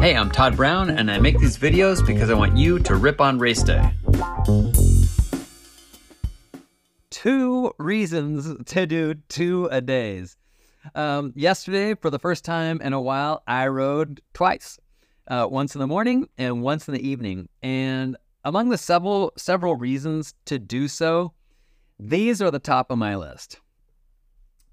Hey, I'm Todd Brown, and I make these videos because I want you to rip on race day. Two reasons to do two a days. Um, yesterday, for the first time in a while, I rode twice, uh, once in the morning and once in the evening. And among the several several reasons to do so, these are the top of my list.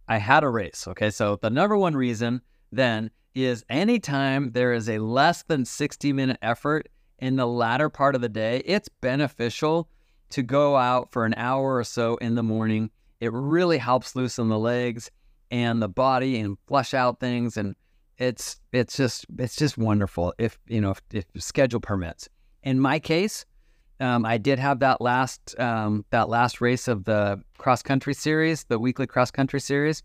I had a race. Okay, so the number one reason then is anytime there is a less than 60 minute effort in the latter part of the day, it's beneficial to go out for an hour or so in the morning. It really helps loosen the legs and the body and flush out things and it's it's just it's just wonderful if you know if, if schedule permits. In my case, um, I did have that last um, that last race of the cross country series, the weekly cross country series.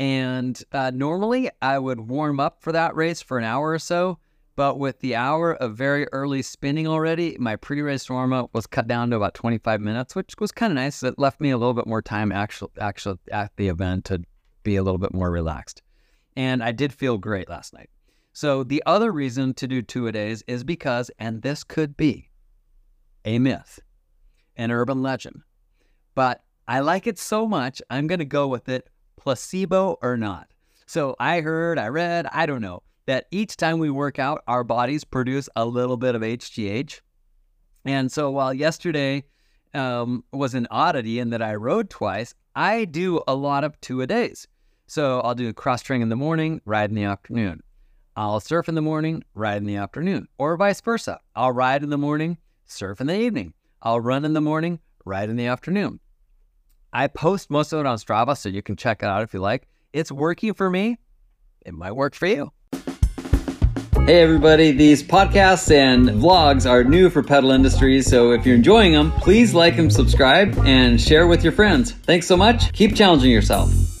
And uh, normally I would warm up for that race for an hour or so. But with the hour of very early spinning already, my pre race warm up was cut down to about 25 minutes, which was kind of nice. It left me a little bit more time actually, actually at the event to be a little bit more relaxed. And I did feel great last night. So the other reason to do two a days is because, and this could be a myth, an urban legend, but I like it so much, I'm going to go with it placebo or not. So I heard, I read, I don't know, that each time we work out, our bodies produce a little bit of HGH. And so while yesterday um, was an oddity in that I rode twice, I do a lot of two a days. So I'll do cross training in the morning, ride in the afternoon. I'll surf in the morning, ride in the afternoon, or vice versa. I'll ride in the morning, surf in the evening. I'll run in the morning, ride in the afternoon. I post most of it on Strava, so you can check it out if you like. It's working for me. It might work for you. Hey everybody, these podcasts and vlogs are new for Pedal Industries, so if you're enjoying them, please like and subscribe and share with your friends. Thanks so much. Keep challenging yourself.